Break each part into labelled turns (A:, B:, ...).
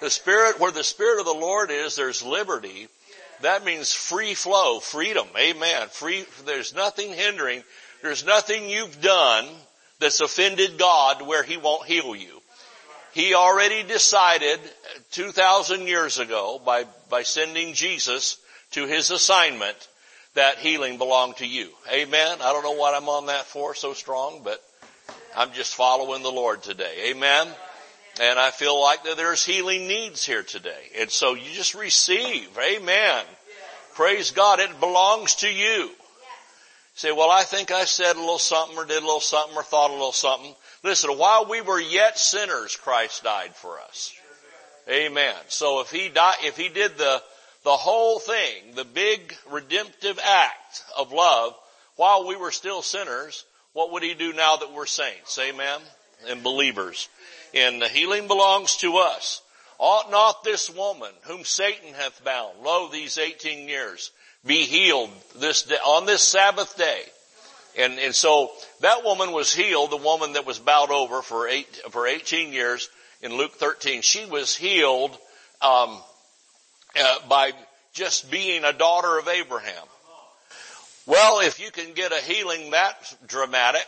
A: The Spirit, where the Spirit of the Lord is, there's liberty. That means free flow, freedom. Amen. Free, there's nothing hindering. There's nothing you've done that's offended God where He won't heal you. He already decided 2,000 years ago by, by sending Jesus to His assignment that healing belonged to you. Amen. I don't know what I'm on that for so strong, but I'm just following the Lord today. Amen. And I feel like that there's healing needs here today. And so you just receive. Amen. Praise God. It belongs to you. Say, well, I think I said a little something or did a little something or thought a little something. Listen, while we were yet sinners, Christ died for us. Amen. So if he died, if he did the, the whole thing, the big redemptive act of love, while we were still sinners, what would he do now that we're saints? Amen. And believers and the healing belongs to us. Ought not this woman whom Satan hath bound, lo these 18 years, be healed this day, on this Sabbath day? And, and so that woman was healed, the woman that was bowed over for eight, for 18 years in Luke 13. She was healed, um, uh, by just being a daughter of Abraham. Well, if you can get a healing that dramatic,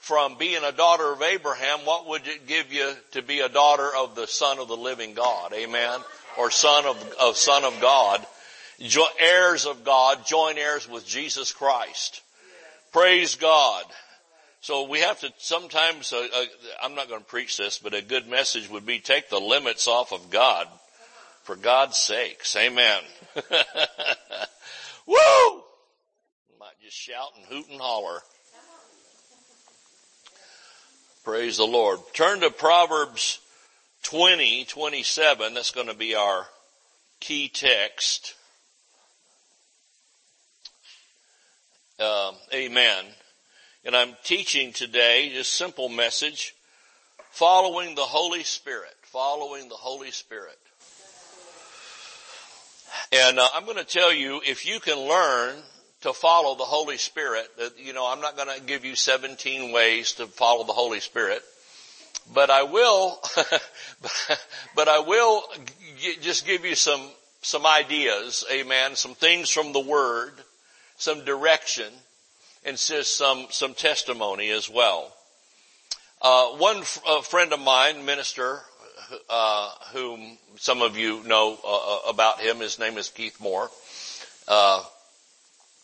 A: from being a daughter of Abraham, what would it give you to be a daughter of the son of the living God? Amen. Or son of, of son of God. Jo- heirs of God, joint heirs with Jesus Christ. Praise God. So we have to sometimes, uh, uh, I'm not going to preach this, but a good message would be take the limits off of God for God's sakes. Amen. Woo! Might just shout and hoot and holler. Praise the Lord. Turn to Proverbs 20, 27. That's going to be our key text. Uh, amen. And I'm teaching today just simple message, following the Holy Spirit, following the Holy Spirit. And uh, I'm going to tell you, if you can learn to follow the Holy Spirit. You know, I'm not going to give you 17 ways to follow the Holy Spirit, but I will, but I will just give you some, some ideas, amen, some things from the Word, some direction, and just some, some testimony as well. Uh, one friend of mine, minister, uh, whom some of you know uh, uh about him, his name is Keith Moore.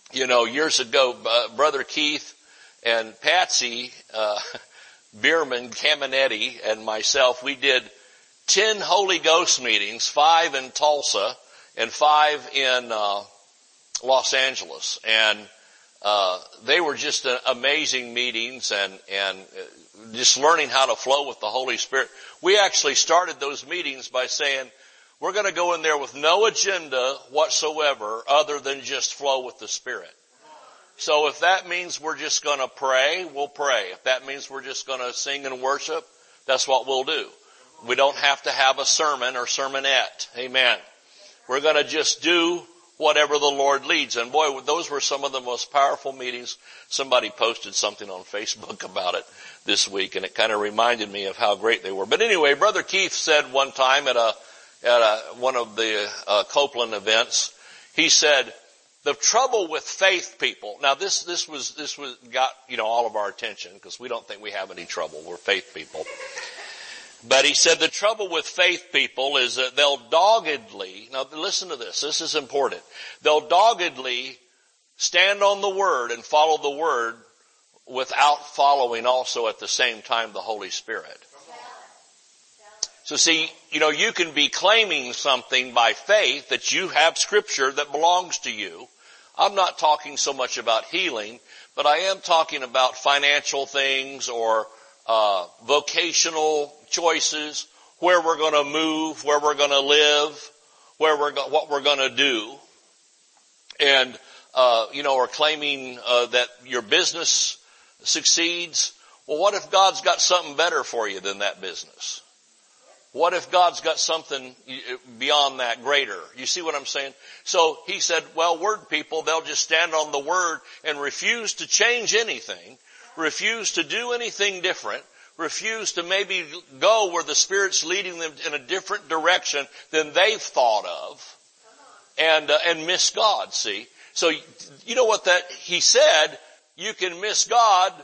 A: Uh, you know, years ago, uh, Brother Keith and Patsy uh, Bierman Cameneti and myself, we did 10 Holy Ghost meetings, five in Tulsa and five in uh, Los Angeles. And uh, they were just amazing meetings and, and uh, just learning how to flow with the Holy Spirit. We actually started those meetings by saying, we're going to go in there with no agenda whatsoever other than just flow with the Spirit. So if that means we're just going to pray, we'll pray. If that means we're just going to sing and worship, that's what we'll do. We don't have to have a sermon or sermonette. Amen. We're going to just do whatever the Lord leads. And boy, those were some of the most powerful meetings. Somebody posted something on Facebook about it this week and it kind of reminded me of how great they were. But anyway, Brother Keith said one time at a at a, one of the uh, Copeland events. He said, the trouble with faith people, now this, this was, this was, got, you know, all of our attention because we don't think we have any trouble. We're faith people. But he said the trouble with faith people is that they'll doggedly, now listen to this, this is important. They'll doggedly stand on the Word and follow the Word without following also at the same time the Holy Spirit. So see, you know, you can be claiming something by faith that you have scripture that belongs to you. I'm not talking so much about healing, but I am talking about financial things or uh, vocational choices, where we're going to move, where we're going to live, where we're go- what we're going to do, and uh, you know, or claiming uh, that your business succeeds. Well, what if God's got something better for you than that business? What if God's got something beyond that greater? You see what I'm saying? So he said, well, word people, they'll just stand on the word and refuse to change anything, refuse to do anything different, refuse to maybe go where the Spirit's leading them in a different direction than they've thought of and, uh, and miss God, see? So you know what that, he said, you can miss God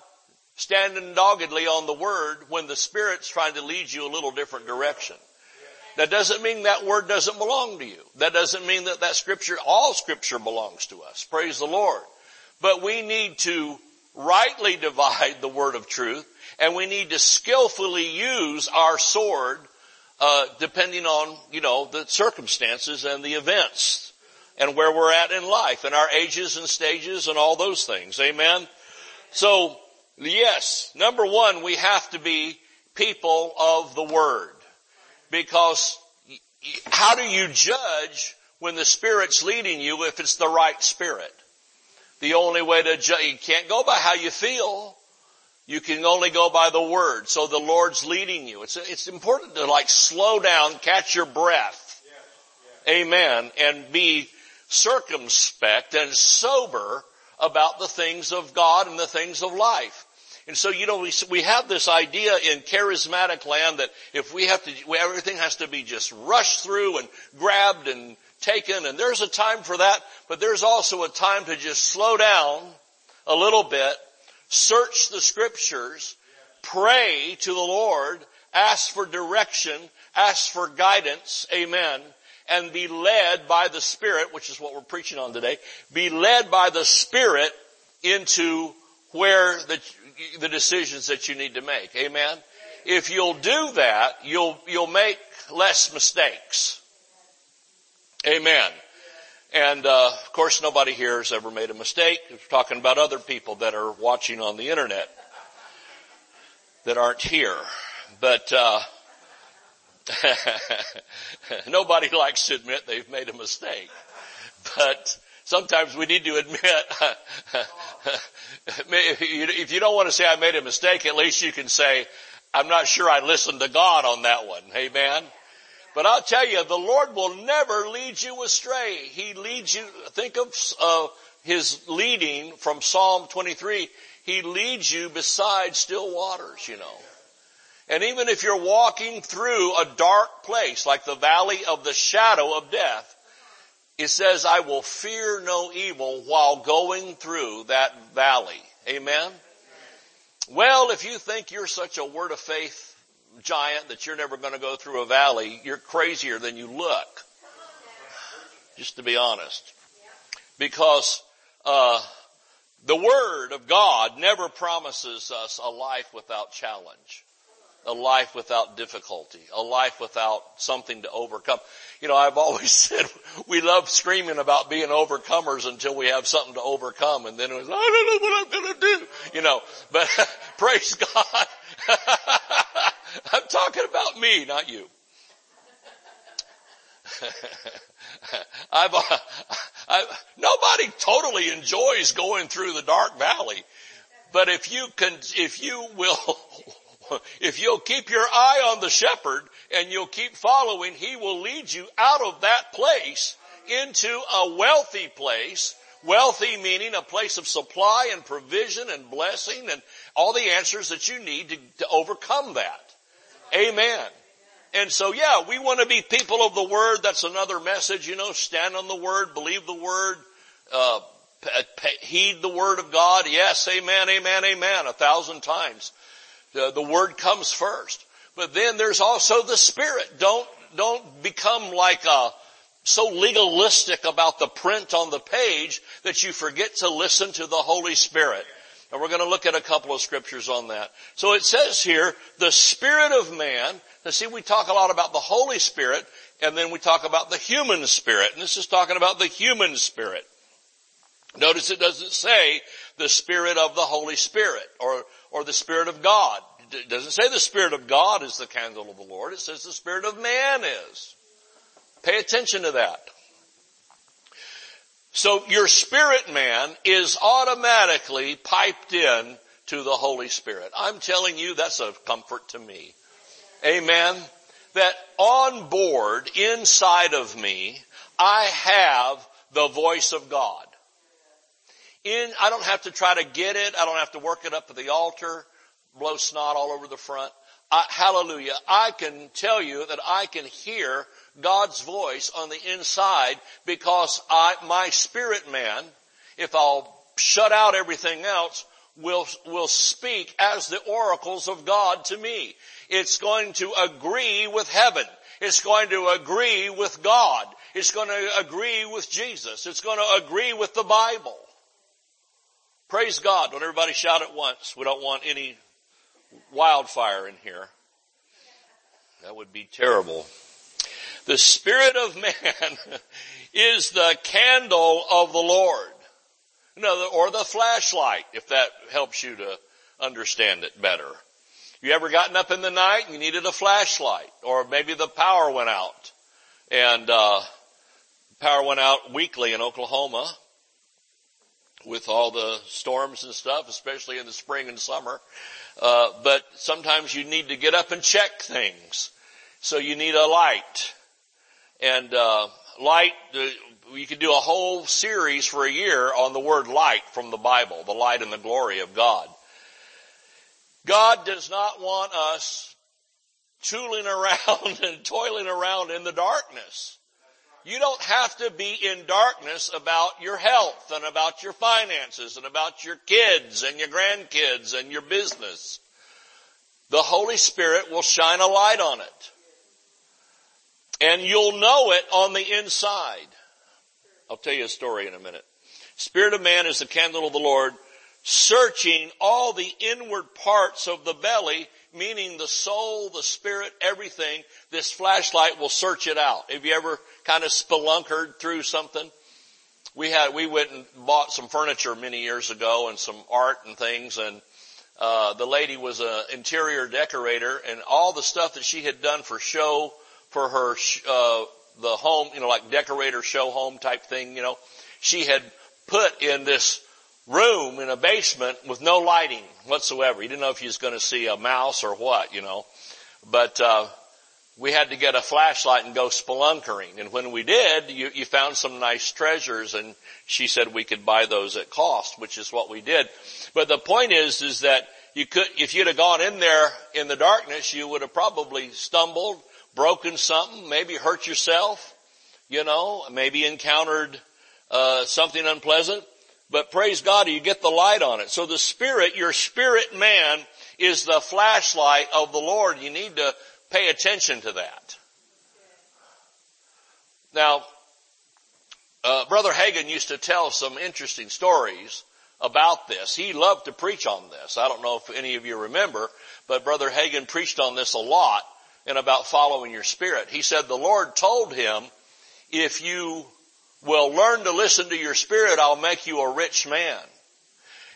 A: standing doggedly on the word when the Spirit's trying to lead you a little different direction. That doesn't mean that word doesn't belong to you. That doesn't mean that that scripture, all scripture belongs to us. Praise the Lord. But we need to rightly divide the word of truth and we need to skillfully use our sword uh, depending on, you know, the circumstances and the events and where we're at in life and our ages and stages and all those things. Amen. So, yes, number one, we have to be people of the word because how do you judge when the Spirit's leading you if it's the right Spirit? The only way to judge, you can't go by how you feel. You can only go by the Word. So the Lord's leading you. It's, it's important to like slow down, catch your breath. Amen. And be circumspect and sober about the things of God and the things of life. And so, you know, we, we have this idea in charismatic land that if we have to, everything has to be just rushed through and grabbed and taken, and there's a time for that, but there's also a time to just slow down a little bit, search the scriptures, pray to the Lord, ask for direction, ask for guidance, amen, and be led by the Spirit, which is what we're preaching on today, be led by the Spirit into where the, the decisions that you need to make. Amen. If you'll do that, you'll, you'll make less mistakes. Amen. And uh, of course, nobody here has ever made a mistake. We're talking about other people that are watching on the internet that aren't here. But uh, nobody likes to admit they've made a mistake. But sometimes we need to admit, if you don't want to say I made a mistake, at least you can say, I'm not sure I listened to God on that one. Amen. But I'll tell you, the Lord will never lead you astray. He leads you, think of uh, His leading from Psalm 23. He leads you beside still waters, you know. And even if you're walking through a dark place, like the valley of the shadow of death, it says, I will fear no evil while going through that valley. Amen? Well, if you think you're such a word of faith giant that you're never going to go through a valley, you're crazier than you look. Just to be honest. Because, uh, the Word of God never promises us a life without challenge a life without difficulty, a life without something to overcome. You know, I've always said we love screaming about being overcomers until we have something to overcome and then it was, I don't know what I'm gonna do. You know, but praise God. I'm talking about me, not you. I've, uh, I, nobody totally enjoys going through the dark valley, but if you can, if you will if you'll keep your eye on the shepherd and you'll keep following, he will lead you out of that place into a wealthy place. Wealthy meaning a place of supply and provision and blessing and all the answers that you need to, to overcome that. Amen. And so yeah, we want to be people of the word. That's another message, you know, stand on the word, believe the word, uh, heed the word of God. Yes, amen, amen, amen, a thousand times. The, the word comes first. But then there's also the spirit. Don't, don't become like a, so legalistic about the print on the page that you forget to listen to the Holy Spirit. And we're going to look at a couple of scriptures on that. So it says here, the spirit of man, now see we talk a lot about the Holy Spirit and then we talk about the human spirit. And this is talking about the human spirit. Notice it doesn't say the spirit of the Holy Spirit or or the Spirit of God. It doesn't say the Spirit of God is the candle of the Lord. It says the Spirit of man is. Pay attention to that. So your spirit man is automatically piped in to the Holy Spirit. I'm telling you that's a comfort to me. Amen. That on board inside of me, I have the voice of God in, I don't have to try to get it. I don't have to work it up at the altar. blow snot all over the front. I, hallelujah. I can tell you that I can hear God's voice on the inside because I, my spirit man, if I'll shut out everything else, will, will speak as the oracles of God to me. It's going to agree with heaven. It's going to agree with God. It's going to agree with Jesus. It's going to agree with the Bible. Praise God. Don't everybody shout at once. We don't want any wildfire in here. That would be terrible. The Spirit of man is the candle of the Lord. No, or the flashlight, if that helps you to understand it better. You ever gotten up in the night and you needed a flashlight, or maybe the power went out, and uh, power went out weekly in Oklahoma with all the storms and stuff, especially in the spring and summer. Uh, but sometimes you need to get up and check things, so you need a light, and uh, light. Uh, you could do a whole series for a year on the word light from the Bible, the light and the glory of God. God does not want us tooling around and toiling around in the darkness. You don't have to be in darkness about your health and about your finances and about your kids and your grandkids and your business. The Holy Spirit will shine a light on it. And you'll know it on the inside. I'll tell you a story in a minute. Spirit of man is the candle of the Lord, searching all the inward parts of the belly, meaning the soul, the spirit, everything. This flashlight will search it out. Have you ever kind of spelunkered through something? We had, we went and bought some furniture many years ago and some art and things and uh, the lady was an interior decorator and all the stuff that she had done for show for her uh, the home, you know, like decorator show home type thing, you know, she had put in this room in a basement with no lighting whatsoever. You didn't know if you was going to see a mouse or what, you know. But uh, we had to get a flashlight and go spelunkering. And when we did, you, you found some nice treasures, and she said we could buy those at cost, which is what we did. But the point is, is that you could, if you'd have gone in there in the darkness, you would have probably stumbled broken something, maybe hurt yourself, you know, maybe encountered uh, something unpleasant. But praise God, you get the light on it. So the spirit, your spirit man is the flashlight of the Lord. You need to pay attention to that. Now, uh, Brother Hagin used to tell some interesting stories about this. He loved to preach on this. I don't know if any of you remember, but Brother Hagin preached on this a lot and about following your spirit. He said the Lord told him, if you will learn to listen to your spirit, I'll make you a rich man.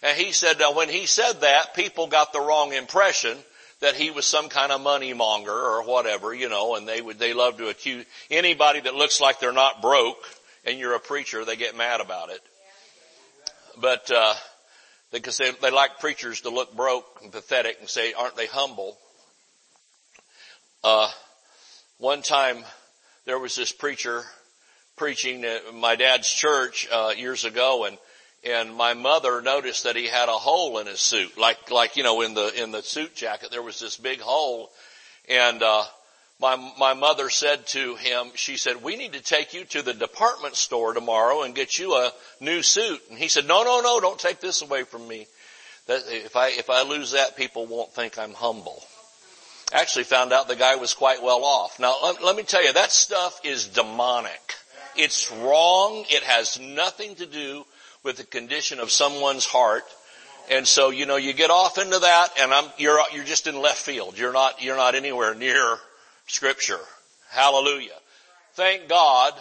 A: And he said now when he said that, people got the wrong impression that he was some kind of money monger or whatever, you know, and they would, they love to accuse anybody that looks like they're not broke and you're a preacher, they get mad about it. But, uh, because they, they like preachers to look broke and pathetic and say, aren't they humble? Uh, one time there was this preacher preaching at my dad's church uh, years ago, and and my mother noticed that he had a hole in his suit, like like you know in the in the suit jacket there was this big hole, and uh, my my mother said to him, she said, "We need to take you to the department store tomorrow and get you a new suit." And he said, "No, no, no, don't take this away from me. That if I if I lose that, people won't think I'm humble." Actually found out the guy was quite well off. Now let, let me tell you, that stuff is demonic. It's wrong. It has nothing to do with the condition of someone's heart. And so, you know, you get off into that and I'm, you're, you're just in left field. You're not, you're not anywhere near scripture. Hallelujah. Thank God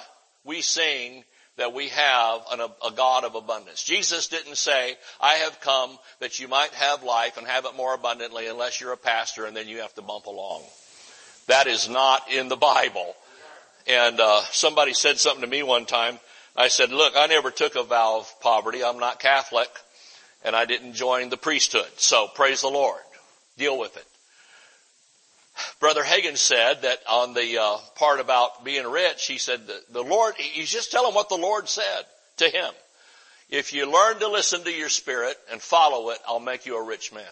A: we sing that we have an, a God of abundance. Jesus didn't say, I have come that you might have life and have it more abundantly unless you're a pastor and then you have to bump along. That is not in the Bible. And, uh, somebody said something to me one time. I said, look, I never took a vow of poverty. I'm not Catholic and I didn't join the priesthood. So praise the Lord. Deal with it. Brother Hagin said that on the uh, part about being rich, he said the Lord, he's just telling what the Lord said to him. If you learn to listen to your spirit and follow it, I'll make you a rich man.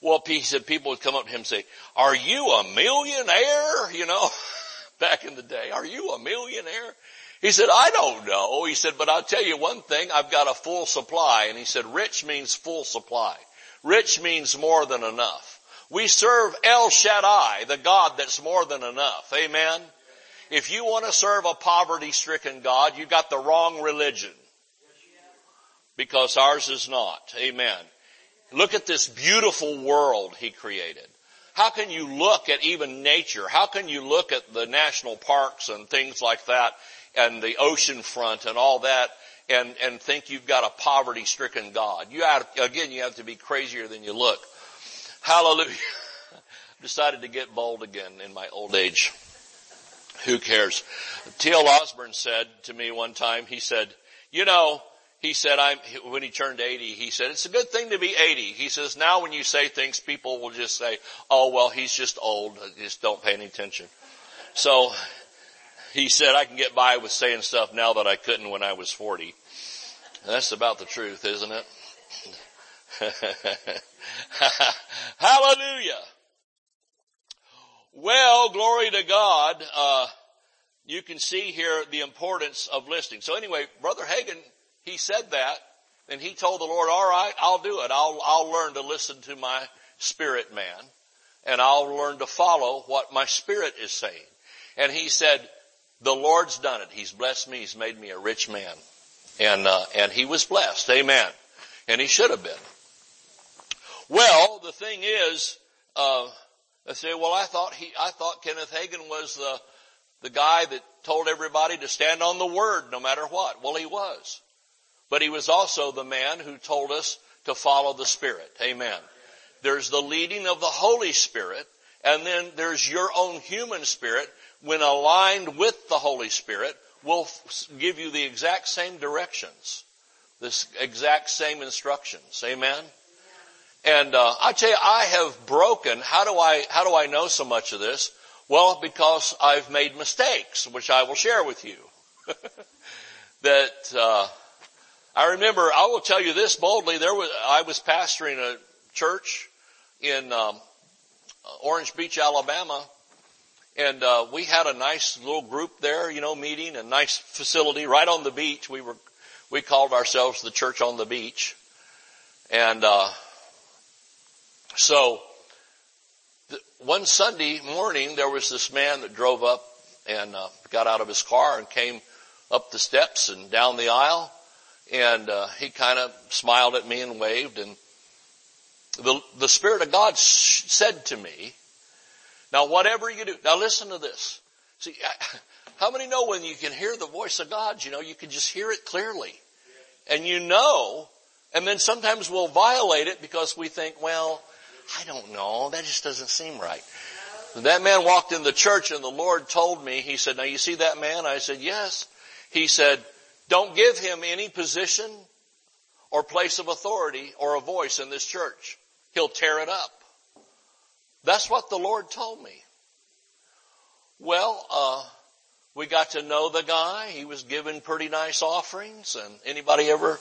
A: Well, he said people would come up to him and say, are you a millionaire? You know, back in the day, are you a millionaire? He said, I don't know. He said, but I'll tell you one thing, I've got a full supply. And he said, rich means full supply. Rich means more than enough. We serve El Shaddai, the God that's more than enough. Amen. If you want to serve a poverty stricken God, you've got the wrong religion. Because ours is not. Amen. Look at this beautiful world He created. How can you look at even nature? How can you look at the national parks and things like that and the ocean front and all that and, and think you've got a poverty stricken God? You have, again, you have to be crazier than you look. Hallelujah. Decided to get bold again in my old age. Who cares? T.L. Osborn said to me one time, he said, you know, he said, I'm, when he turned 80, he said, it's a good thing to be 80. He says, now when you say things, people will just say, oh, well, he's just old. Just don't pay any attention. So he said, I can get by with saying stuff now that I couldn't when I was 40. That's about the truth, isn't it? Hallelujah. Well, glory to God. Uh, you can see here the importance of listening. So anyway, Brother Hagin, he said that and he told the Lord, all right, I'll do it. I'll, I'll learn to listen to my spirit man and I'll learn to follow what my spirit is saying. And he said, the Lord's done it. He's blessed me. He's made me a rich man. And, uh, and he was blessed. Amen. And he should have been. Well, the thing is, uh, they say, well, I thought he, I thought Kenneth Hagin was the, the guy that told everybody to stand on the word no matter what. Well, he was. But he was also the man who told us to follow the Spirit. Amen. There's the leading of the Holy Spirit, and then there's your own human spirit. When aligned with the Holy Spirit, will give you the exact same directions, the exact same instructions. Amen. And uh, I tell you, I have broken. How do I how do I know so much of this? Well, because I've made mistakes, which I will share with you. that uh, I remember. I will tell you this boldly. There was I was pastoring a church in um, Orange Beach, Alabama, and uh, we had a nice little group there, you know, meeting, a nice facility right on the beach. We were we called ourselves the Church on the Beach, and uh, so the, one Sunday morning, there was this man that drove up and uh, got out of his car and came up the steps and down the aisle, and uh, he kind of smiled at me and waved. And the the Spirit of God sh- said to me, "Now, whatever you do, now listen to this. See, how many know when you can hear the voice of God? You know, you can just hear it clearly, and you know." And then sometimes we'll violate it because we think, well, I don't know. That just doesn't seem right. That man walked in the church and the Lord told me, he said, now you see that man? I said, yes. He said, don't give him any position or place of authority or a voice in this church. He'll tear it up. That's what the Lord told me. Well, uh, we got to know the guy. He was giving pretty nice offerings and anybody ever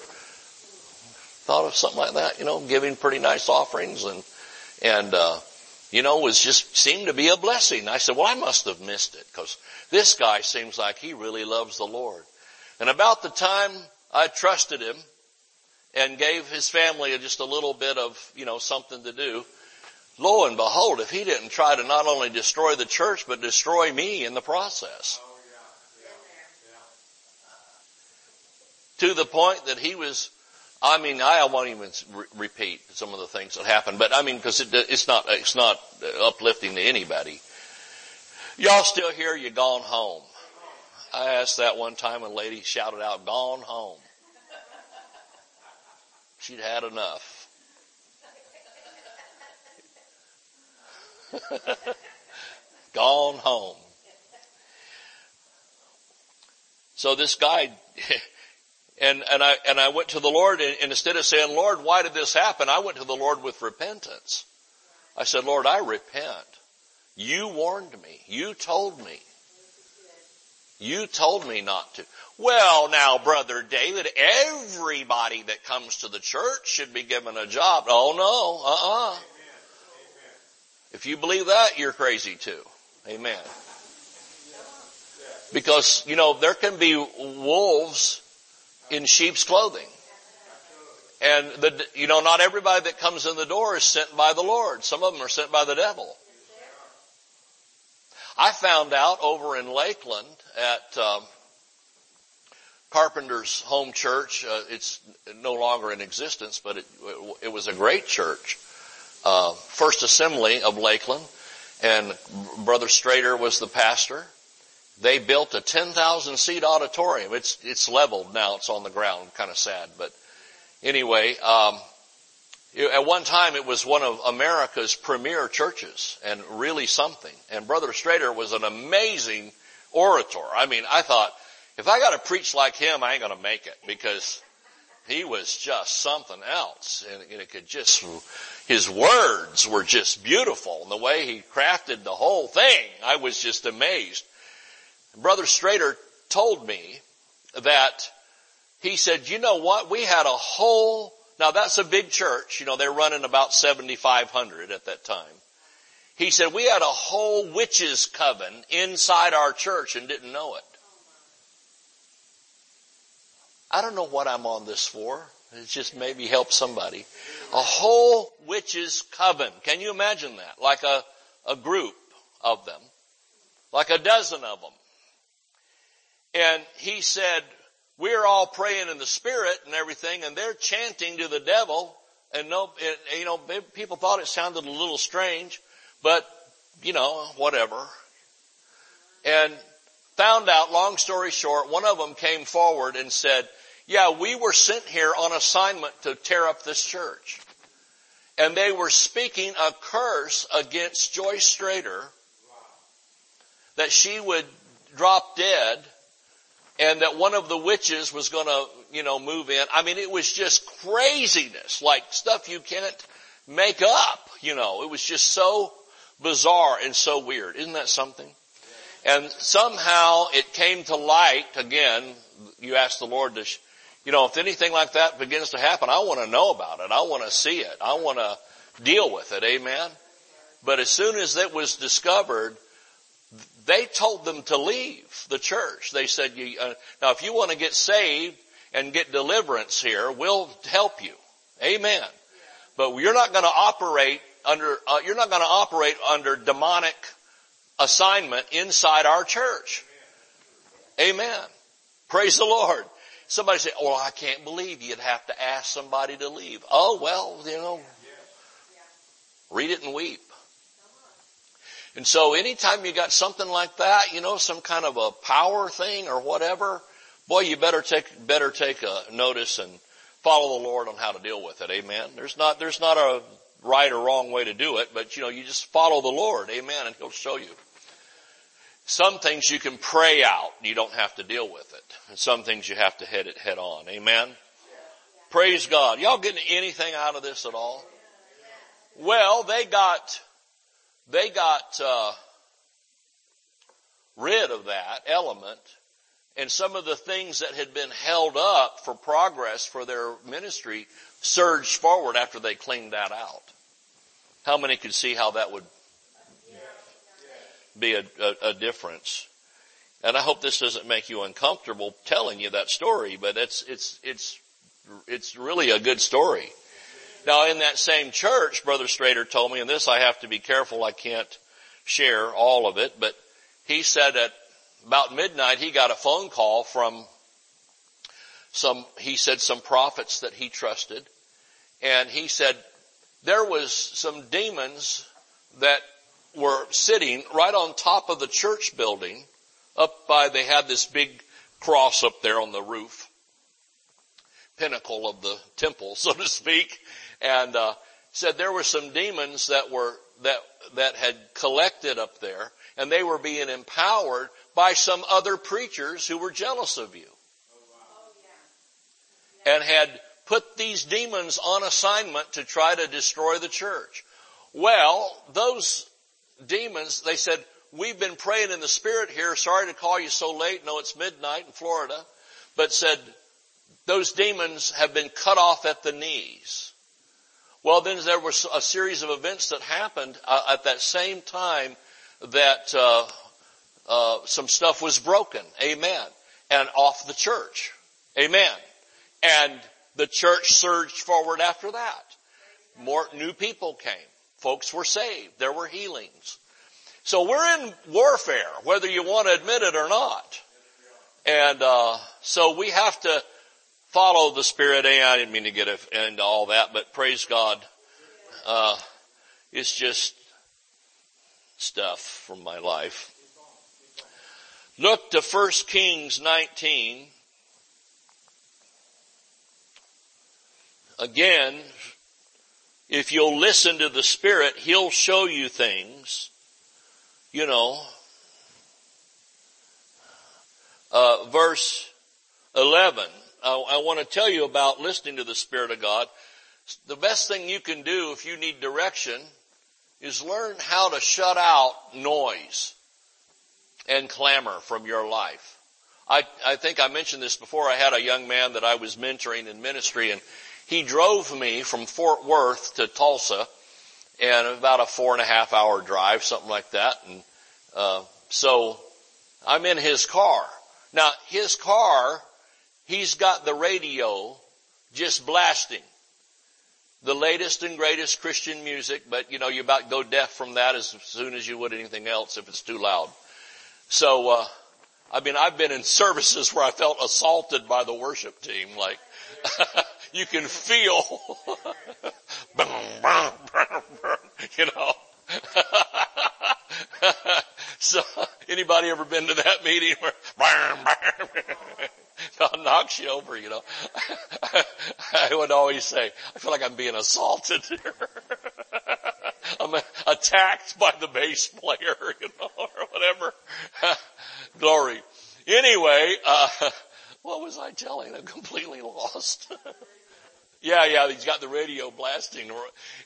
A: thought of something like that, you know, giving pretty nice offerings and and uh, you know, was just seemed to be a blessing. I said, well, I must have missed it because this guy seems like he really loves the Lord. And about the time I trusted him and gave his family just a little bit of, you know, something to do, lo and behold, if he didn't try to not only destroy the church, but destroy me in the process. Oh, to the point that he was I mean, I won't even re- repeat some of the things that happened, but I mean, because it, it's not it's not uh, uplifting to anybody. Y'all still here? You gone home? I asked that one time, and a lady shouted out, "Gone home." She'd had enough. gone home. So this guy and, and I, and I went to the Lord and, and instead of saying, Lord, why did this happen? I went to the Lord with repentance. I said, Lord, I repent. You warned me. You told me. You told me not to. Well, now, brother David, everybody that comes to the church should be given a job. Oh no, uh-uh. If you believe that, you're crazy too. Amen. Because, you know, there can be wolves in sheep's clothing. And the, you know, not everybody that comes in the door is sent by the Lord. Some of them are sent by the devil. I found out over in Lakeland at um, Carpenter's home church. Uh, it's no longer in existence, but it, it was a great church. Uh, First Assembly of Lakeland, and Brother Strader was the pastor. They built a 10,000 seat auditorium. It's, it's leveled now. It's on the ground. Kind of sad, but anyway, um, at one time it was one of America's premier churches and really something. And Brother Strader was an amazing orator. I mean, I thought, if I gotta preach like him, I ain't gonna make it because he was just something else. And it could just, his words were just beautiful and the way he crafted the whole thing, I was just amazed. Brother Strader told me that he said, you know what? We had a whole, now that's a big church. You know, they're running about 7,500 at that time. He said, we had a whole witches coven inside our church and didn't know it. I don't know what I'm on this for. It just maybe help somebody. A whole witches coven. Can you imagine that? Like a, a group of them. Like a dozen of them. And he said, we're all praying in the spirit and everything and they're chanting to the devil and no, it, you know, people thought it sounded a little strange, but you know, whatever. And found out, long story short, one of them came forward and said, yeah, we were sent here on assignment to tear up this church. And they were speaking a curse against Joyce Strader that she would drop dead and that one of the witches was gonna, you know, move in. I mean, it was just craziness, like stuff you can't make up, you know. It was just so bizarre and so weird. Isn't that something? And somehow it came to light again. You ask the Lord to, you know, if anything like that begins to happen, I want to know about it. I want to see it. I want to deal with it. Amen. But as soon as it was discovered, they told them to leave the church. They said, uh, now if you want to get saved and get deliverance here, we'll help you. Amen. But you're not going to operate under, uh, you're not going to operate under demonic assignment inside our church. Amen. Praise the Lord. Somebody said, oh, I can't believe you'd have to ask somebody to leave. Oh, well, you know, read it and weep. And so anytime you got something like that, you know, some kind of a power thing or whatever, boy, you better take, better take a notice and follow the Lord on how to deal with it. Amen. There's not, there's not a right or wrong way to do it, but you know, you just follow the Lord. Amen. And He'll show you. Some things you can pray out. You don't have to deal with it. And some things you have to head it head on. Amen. Praise God. Y'all getting anything out of this at all? Well, they got they got uh, rid of that element and some of the things that had been held up for progress for their ministry surged forward after they cleaned that out. How many could see how that would be a, a, a difference? And I hope this doesn't make you uncomfortable telling you that story, but it's, it's, it's, it's really a good story. Now in that same church, Brother Strader told me, and this I have to be careful, I can't share all of it, but he said at about midnight he got a phone call from some, he said some prophets that he trusted, and he said there was some demons that were sitting right on top of the church building up by, they had this big cross up there on the roof, pinnacle of the temple, so to speak and uh, said there were some demons that were that that had collected up there, and they were being empowered by some other preachers who were jealous of you, and had put these demons on assignment to try to destroy the church. Well, those demons, they said, we've been praying in the spirit here. Sorry to call you so late. No, it's midnight in Florida, but said those demons have been cut off at the knees. Well, then there was a series of events that happened uh, at that same time that uh, uh, some stuff was broken. Amen. And off the church. Amen. And the church surged forward after that. More new people came. Folks were saved. There were healings. So we're in warfare, whether you want to admit it or not. And uh, so we have to follow the Spirit. And I didn't mean to get into all that, but praise God. Uh, it's just stuff from my life. Look to 1 Kings 19. Again, if you'll listen to the Spirit, He'll show you things, you know. Uh, verse 11. I, I want to tell you about listening to the Spirit of God. The best thing you can do if you need direction is learn how to shut out noise and clamor from your life. I, I think I mentioned this before. I had a young man that I was mentoring in ministry and he drove me from Fort Worth to Tulsa and about a four and a half hour drive, something like that. And, uh, so I'm in his car. Now his car, he's got the radio just blasting the latest and greatest Christian music, but you know, you about go deaf from that as soon as you would anything else if it's too loud. So, uh, I mean, I've been in services where I felt assaulted by the worship team, like, you can feel, you know. so, anybody ever been to that meeting where, knocks you over, you know. I would always say, I feel like I'm being assaulted here. I'm attacked by the bass player, you know, or whatever. Glory. Anyway, uh, what was I telling? I'm completely lost. yeah, yeah, he's got the radio blasting.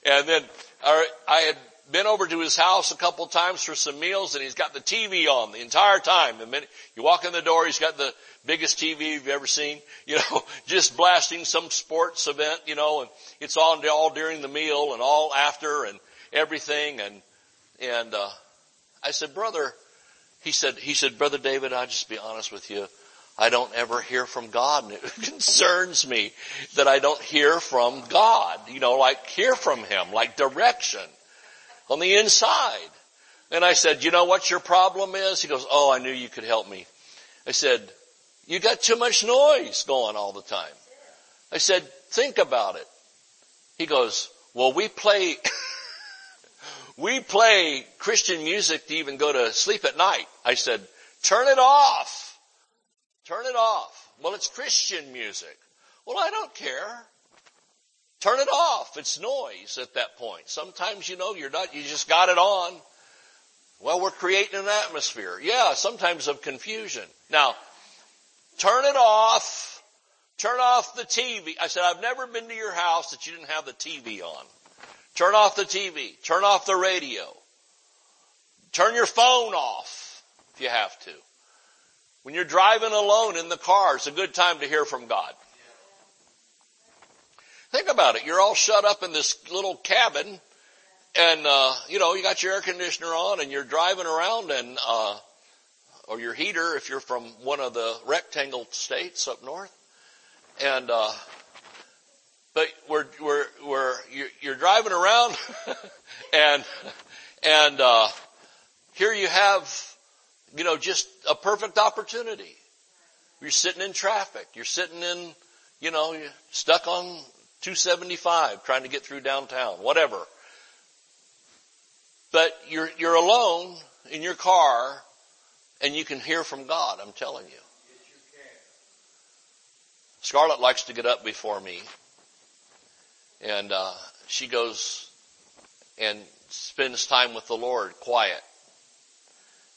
A: And then I had been over to his house a couple times for some meals and he's got the TV on the entire time. The minute you walk in the door, he's got the biggest TV you've ever seen, you know, just blasting some sports event, you know, and it's on all during the meal and all after and everything. And, and, uh, I said, brother, he said, he said, brother David, I'll just be honest with you. I don't ever hear from God and it concerns me that I don't hear from God, you know, like hear from Him, like direction on the inside. And I said, you know what your problem is? He goes, oh, I knew you could help me. I said, you got too much noise going all the time. I said, think about it. He goes, well, we play, we play Christian music to even go to sleep at night. I said, turn it off. Turn it off. Well, it's Christian music. Well, I don't care. Turn it off. It's noise at that point. Sometimes you know you're not, you just got it on. Well, we're creating an atmosphere. Yeah, sometimes of confusion. Now, turn it off. Turn off the TV. I said, I've never been to your house that you didn't have the TV on. Turn off the TV. Turn off the radio. Turn your phone off if you have to. When you're driving alone in the car, it's a good time to hear from God. Think about it. You're all shut up in this little cabin and, uh, you know, you got your air conditioner on and you're driving around and, uh, or your heater if you're from one of the rectangle states up north. And, uh, but we're, we're, we're, you're, driving around and, and, uh, here you have, you know, just a perfect opportunity. You're sitting in traffic. You're sitting in, you know, stuck on 275 trying to get through downtown, whatever. But you're, you're alone in your car and you can hear from God, I'm telling you. Scarlett likes to get up before me and, uh, she goes and spends time with the Lord quiet.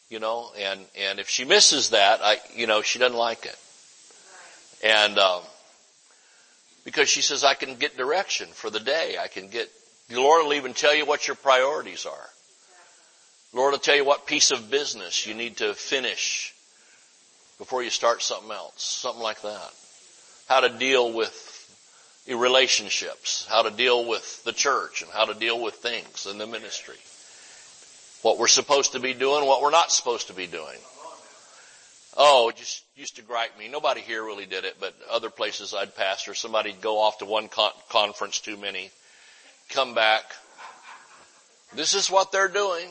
A: You know, and, and if she misses that, I, you know, she doesn't like it. And, um, because she says, I can get direction for the day. I can get, the Lord will even tell you what your priorities are. The Lord will tell you what piece of business you need to finish before you start something else. Something like that. How to deal with relationships, how to deal with the church and how to deal with things in the ministry. What we're supposed to be doing, what we're not supposed to be doing. Oh, it just used to gripe me. Nobody here really did it, but other places I'd pastor, somebody'd go off to one con- conference too many, come back. This is what they're doing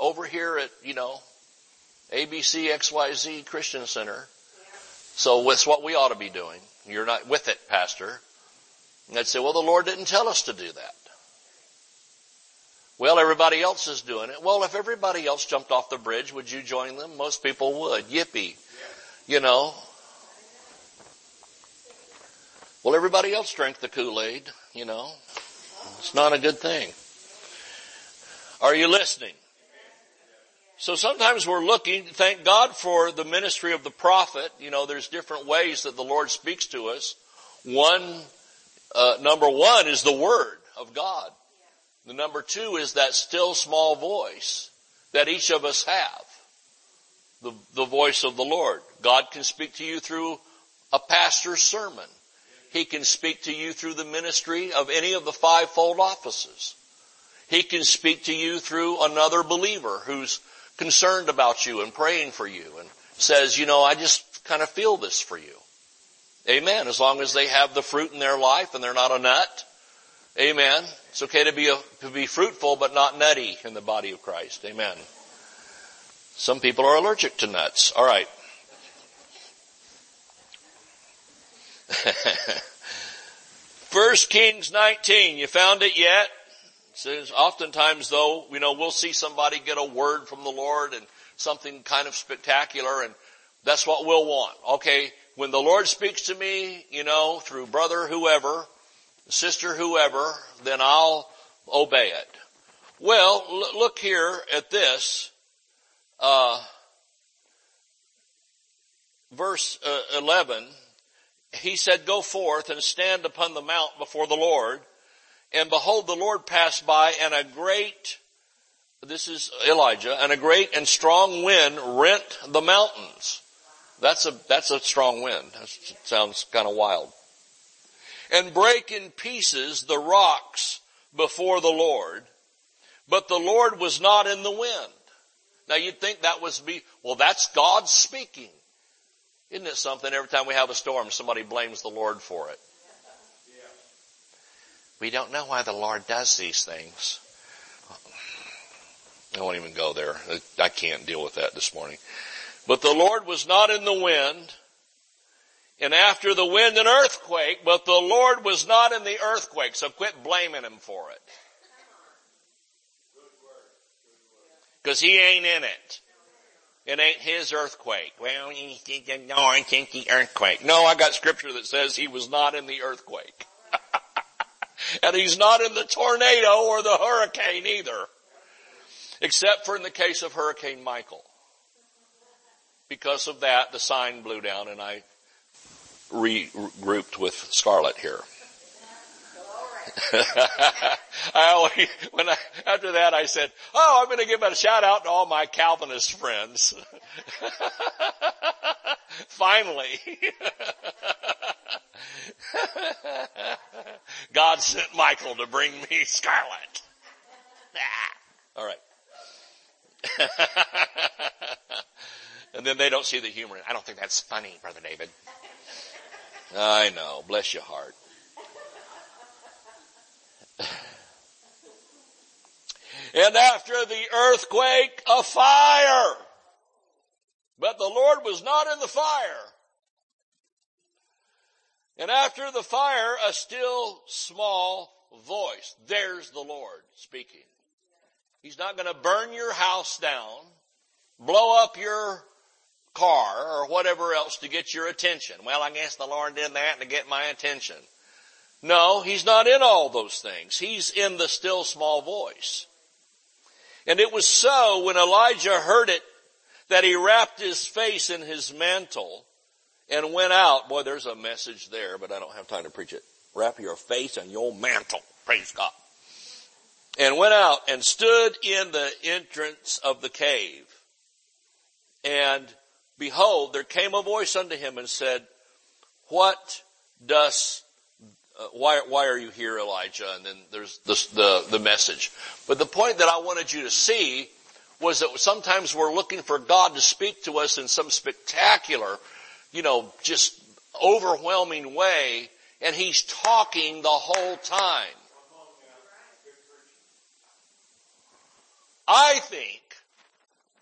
A: over here at, you know, ABC XYZ Christian Center. So it's what we ought to be doing. You're not with it, Pastor. And I'd say, well, the Lord didn't tell us to do that. Well, everybody else is doing it. Well, if everybody else jumped off the bridge, would you join them? Most people would. Yippee. You know. Well, everybody else drank the Kool-Aid, you know. It's not a good thing. Are you listening? So sometimes we're looking, thank God for the ministry of the prophet. You know, there's different ways that the Lord speaks to us. One, uh, number one is the word of God. The number two is that still small voice that each of us have. The, the voice of the Lord. God can speak to you through a pastor's sermon. He can speak to you through the ministry of any of the fivefold offices. He can speak to you through another believer who's concerned about you and praying for you and says, you know, I just kind of feel this for you. Amen. As long as they have the fruit in their life and they're not a nut. Amen. It's okay to be a, to be fruitful but not nutty in the body of Christ. Amen. Some people are allergic to nuts. All right. First Kings 19. You found it yet? oftentimes though, you know, we'll see somebody get a word from the Lord and something kind of spectacular and that's what we'll want. Okay, when the Lord speaks to me, you know, through brother whoever, sister whoever, then I'll obey it. Well, look here at this, uh, verse uh, 11. He said, go forth and stand upon the mount before the Lord and behold, the Lord passed by and a great, this is Elijah, and a great and strong wind rent the mountains. That's a, that's a strong wind. That sounds kind of wild. And break in pieces the rocks before the Lord. But the Lord was not in the wind. Now you'd think that was be, well that's God speaking. Isn't it something every time we have a storm somebody blames the Lord for it? We don't know why the Lord does these things. I won't even go there. I can't deal with that this morning. But the Lord was not in the wind, and after the wind an earthquake, but the Lord was not in the earthquake, so quit blaming him for it. Cause he ain't in it. It ain't his earthquake. Well, you think no, I think the earthquake. No, I got scripture that says he was not in the earthquake. And he's not in the tornado or the hurricane either. Except for in the case of Hurricane Michael. Because of that, the sign blew down and I regrouped with Scarlett here. I always, when I, after that I said, oh, I'm going to give a shout out to all my Calvinist friends. Finally. God sent Michael to bring me Scarlett. Ah. All right. and then they don't see the humor. I don't think that's funny, Brother David. I know. Bless your heart. and after the earthquake, a fire. But the Lord was not in the fire. And after the fire, a still small voice. There's the Lord speaking. He's not going to burn your house down, blow up your car or whatever else to get your attention. Well, I guess the Lord did that to get my attention. No, He's not in all those things. He's in the still small voice. And it was so when Elijah heard it that he wrapped his face in his mantle and went out. Boy, there's a message there, but I don't have time to preach it. Wrap your face in your mantle. Praise God. And went out and stood in the entrance of the cave. And behold, there came a voice unto him and said, what dost uh, why, why are you here, Elijah? And then there's this, the, the message. But the point that I wanted you to see was that sometimes we're looking for God to speak to us in some spectacular, you know, just overwhelming way, and He's talking the whole time. I think,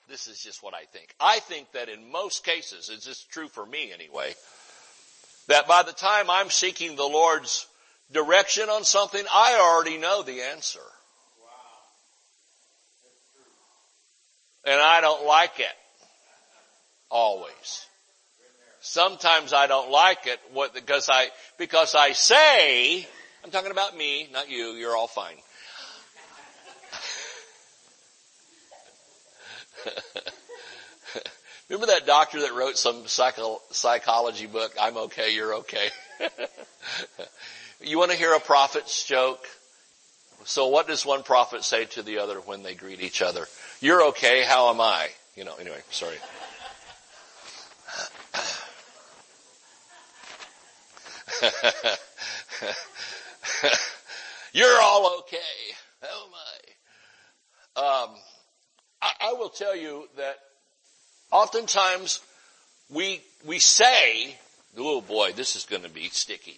A: this is just what I think, I think that in most cases, it's just true for me anyway, that by the time I'm seeking the Lord's direction on something, I already know the answer. And I don't like it. Always. Sometimes I don't like it what, because I, because I say, I'm talking about me, not you, you're all fine. Remember that doctor that wrote some psycho, psychology book, I'm okay, you're okay. you want to hear a prophet's joke? So what does one prophet say to the other when they greet each other? You're okay, how am I? You know, anyway, sorry. You're all okay. Oh my. Um, I, will tell you that oftentimes we, we say, oh boy, this is going to be sticky.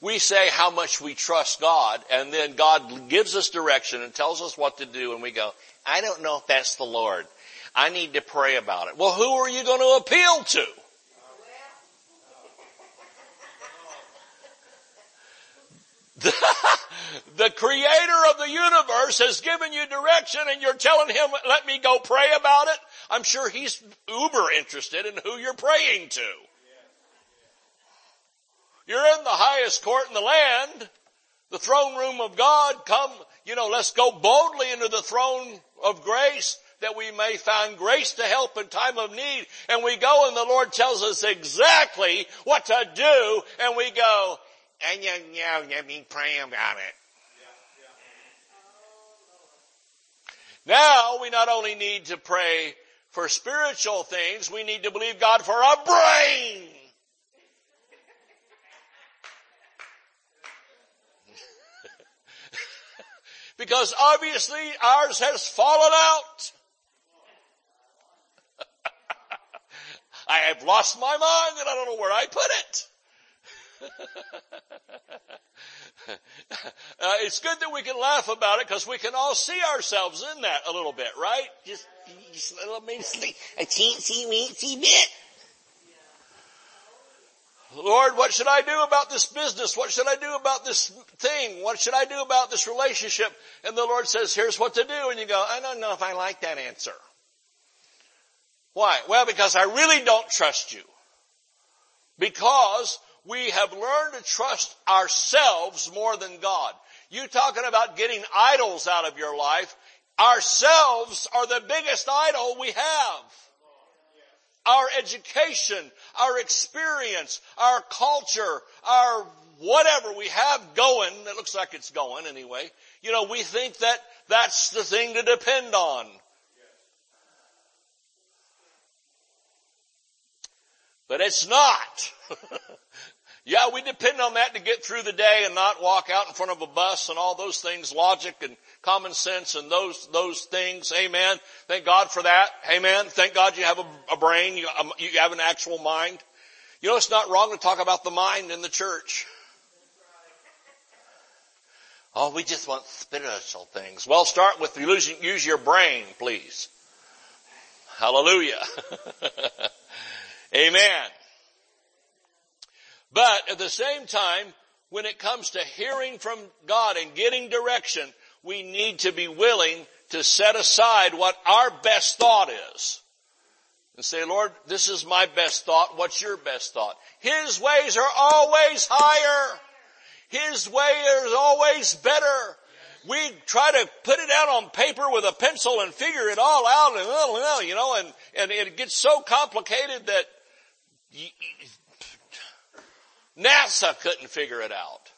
A: We say how much we trust God and then God gives us direction and tells us what to do and we go, I don't know if that's the Lord. I need to pray about it. Well, who are you going to appeal to? The, the creator of the universe has given you direction and you're telling him, let me go pray about it. I'm sure he's uber interested in who you're praying to. You're in the highest court in the land, the throne room of God. Come, you know, let's go boldly into the throne of grace that we may find grace to help in time of need. And we go and the Lord tells us exactly what to do and we go, and you know, let me pray about it. Now we not only need to pray for spiritual things, we need to believe God for a brain. because obviously ours has fallen out. I have lost my mind and I don't know where I put it. Uh, it's good that we can laugh about it because we can all see ourselves in that a little bit, right? Just, just a little bit, a teensy weensy bit. Lord, what should I do about this business? What should I do about this thing? What should I do about this relationship? And the Lord says, here's what to do. And you go, I don't know if I like that answer. Why? Well, because I really don't trust you. Because we have learned to trust ourselves more than God. You talking about getting idols out of your life. Ourselves are the biggest idol we have. Our education, our experience, our culture, our whatever we have going, it looks like it's going anyway. You know, we think that that's the thing to depend on. But it's not. Yeah, we depend on that to get through the day and not walk out in front of a bus and all those things, logic and common sense and those, those things. Amen. Thank God for that. Amen. Thank God you have a, a brain. You, um, you have an actual mind. You know, it's not wrong to talk about the mind in the church. Oh, we just want spiritual things. Well, start with use your brain, please. Hallelujah. Amen. But at the same time, when it comes to hearing from God and getting direction, we need to be willing to set aside what our best thought is. And say, Lord, this is my best thought. What's your best thought? His ways are always higher. His way is always better. We try to put it out on paper with a pencil and figure it all out and, you know, and, and it gets so complicated that NASA couldn't figure it out.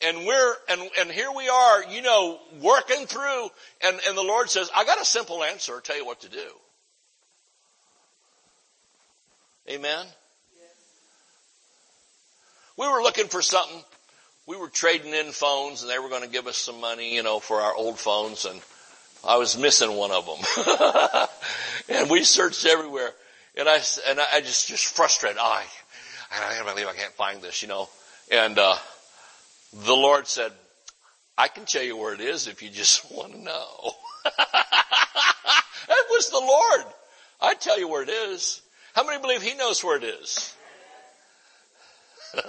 A: And we're, and, and here we are, you know, working through, and, and the Lord says, I got a simple answer, I'll tell you what to do. Amen? we were looking for something. We were trading in phones and they were going to give us some money, you know, for our old phones and I was missing one of them. and we searched everywhere and I, and I just, just frustrated. I, I can't believe I can't find this, you know. And, uh, the Lord said, I can tell you where it is if you just want to know. that was the Lord. I tell you where it is. How many believe He knows where it is?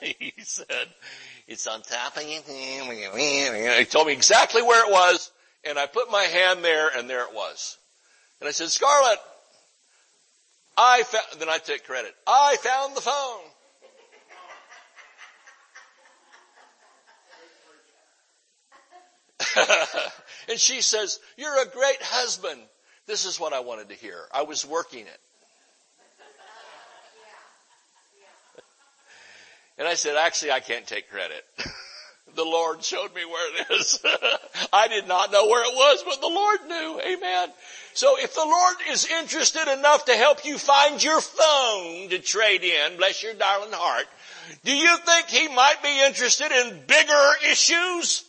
A: he said, it's on top of you. He told me exactly where it was and I put my hand there and there it was. And I said, Scarlett, I found, then I take credit. I found the phone. and she says, you're a great husband. This is what I wanted to hear. I was working it. And I said, actually, I can't take credit. the Lord showed me where it is. I did not know where it was, but the Lord knew. Amen. So if the Lord is interested enough to help you find your phone to trade in, bless your darling heart, do you think he might be interested in bigger issues?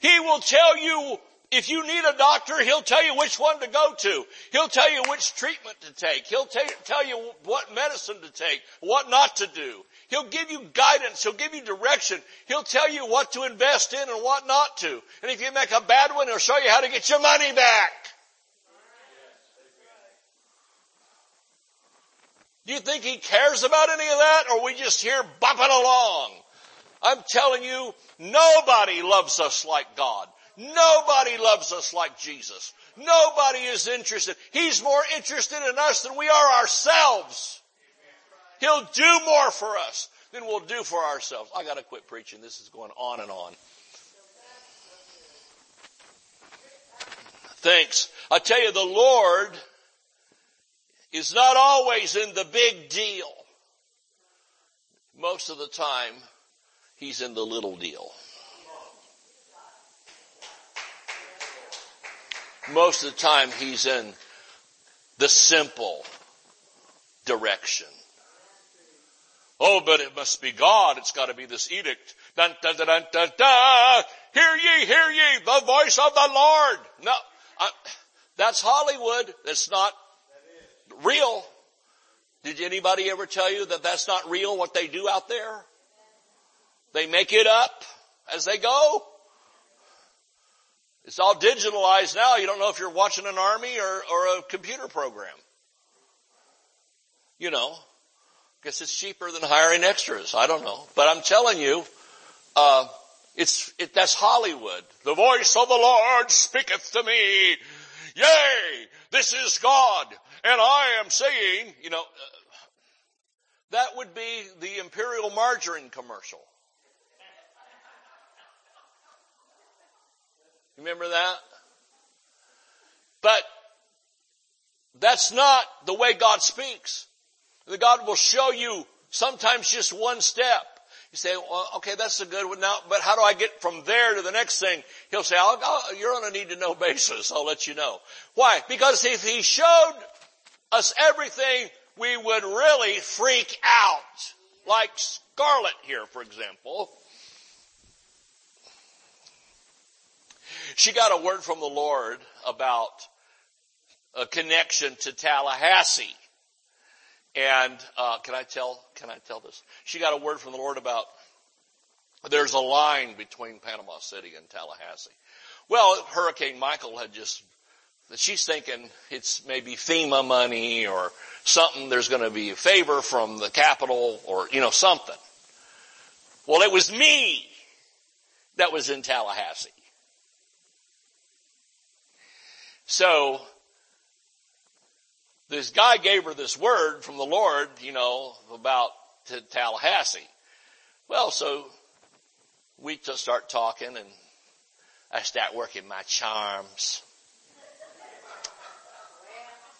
A: He will tell you if you need a doctor, he'll tell you which one to go to. He'll tell you which treatment to take. He'll t- tell you what medicine to take, what not to do. He'll give you guidance. He'll give you direction. He'll tell you what to invest in and what not to. And if you make a bad one, he'll show you how to get your money back. Do you think he cares about any of that or we just here bopping along? I'm telling you, nobody loves us like God. Nobody loves us like Jesus. Nobody is interested. He's more interested in us than we are ourselves. He'll do more for us than we'll do for ourselves. I gotta quit preaching. This is going on and on. Thanks. I tell you, the Lord is not always in the big deal. Most of the time, He's in the little deal. Most of the time he's in the simple direction. Oh, but it must be God. It's got to be this edict. Dun, dun, dun, dun, dun, dun. Hear ye, hear ye, the voice of the Lord. No, I, that's Hollywood. That's not real. Did anybody ever tell you that that's not real what they do out there? They make it up as they go. It's all digitalized now. You don't know if you're watching an army or, or a computer program. You know, guess it's cheaper than hiring extras. I don't know, but I'm telling you, uh, it's it, that's Hollywood. The voice of the Lord speaketh to me. Yea, this is God, and I am saying, you know, uh, that would be the Imperial Margarine commercial. Remember that? But that's not the way God speaks. The God will show you sometimes just one step. You say, well, okay, that's a good one now, but how do I get from there to the next thing? He'll say, I'll, I'll, you're on a need to know basis. I'll let you know. Why? Because if he showed us everything, we would really freak out. Like Scarlett here, for example. She got a word from the Lord about a connection to Tallahassee. And uh, can I tell? Can I tell this? She got a word from the Lord about there's a line between Panama City and Tallahassee. Well, Hurricane Michael had just. She's thinking it's maybe FEMA money or something. There's going to be a favor from the capital or you know something. Well, it was me that was in Tallahassee. So, this guy gave her this word from the Lord, you know, about to Tallahassee. Well, so we just start talking and I start working my charms.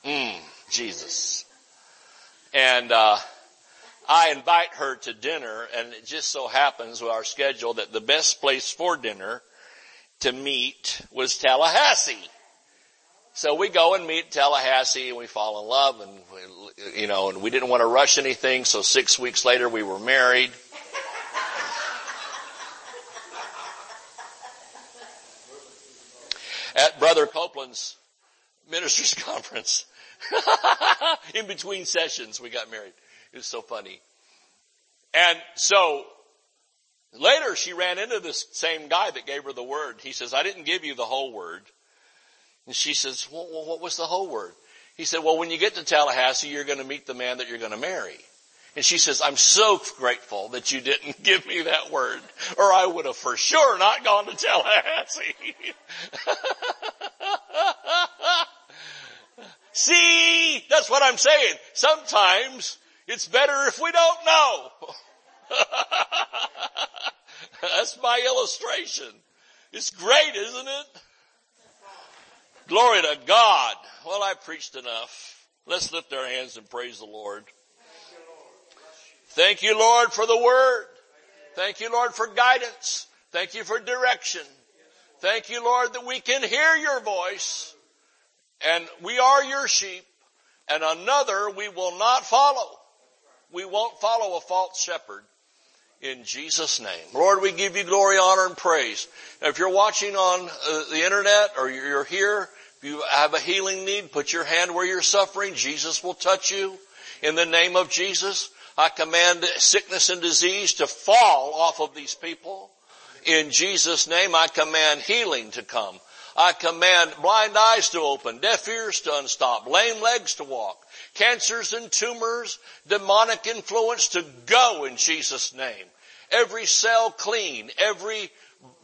A: Mmm, Jesus. And, uh, I invite her to dinner and it just so happens with our schedule that the best place for dinner to meet was Tallahassee. So we go and meet Tallahassee and we fall in love and, we, you know, and we didn't want to rush anything. So six weeks later we were married. At Brother Copeland's ministers conference. in between sessions we got married. It was so funny. And so later she ran into this same guy that gave her the word. He says, I didn't give you the whole word. And she says, well, what was the whole word? He said, well, when you get to Tallahassee, you're going to meet the man that you're going to marry. And she says, I'm so grateful that you didn't give me that word, or I would have for sure not gone to Tallahassee. See, that's what I'm saying. Sometimes it's better if we don't know. that's my illustration. It's great, isn't it? Glory to God. Well, I preached enough. Let's lift our hands and praise the Lord. Thank you, Lord, for the word. Thank you, Lord, for guidance. Thank you for direction. Thank you, Lord, that we can hear your voice and we are your sheep and another we will not follow. We won't follow a false shepherd in Jesus name. Lord, we give you glory, honor, and praise. Now, if you're watching on uh, the internet or you're here, if you have a healing need, put your hand where you're suffering. Jesus will touch you. In the name of Jesus, I command sickness and disease to fall off of these people. In Jesus name, I command healing to come. I command blind eyes to open, deaf ears to unstop, lame legs to walk, cancers and tumors, demonic influence to go in Jesus' name. Every cell clean, every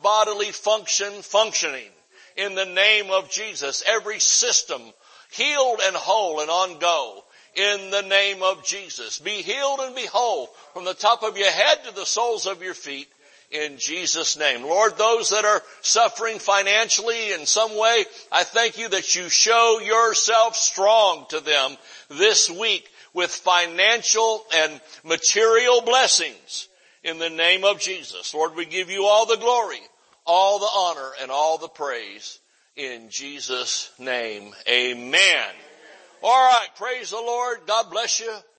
A: bodily function functioning in the name of Jesus. Every system healed and whole and on go in the name of Jesus. Be healed and be whole from the top of your head to the soles of your feet in Jesus name. Lord, those that are suffering financially in some way, I thank you that you show yourself strong to them this week with financial and material blessings in the name of Jesus. Lord, we give you all the glory, all the honor, and all the praise in Jesus name. Amen. All right. Praise the Lord. God bless you.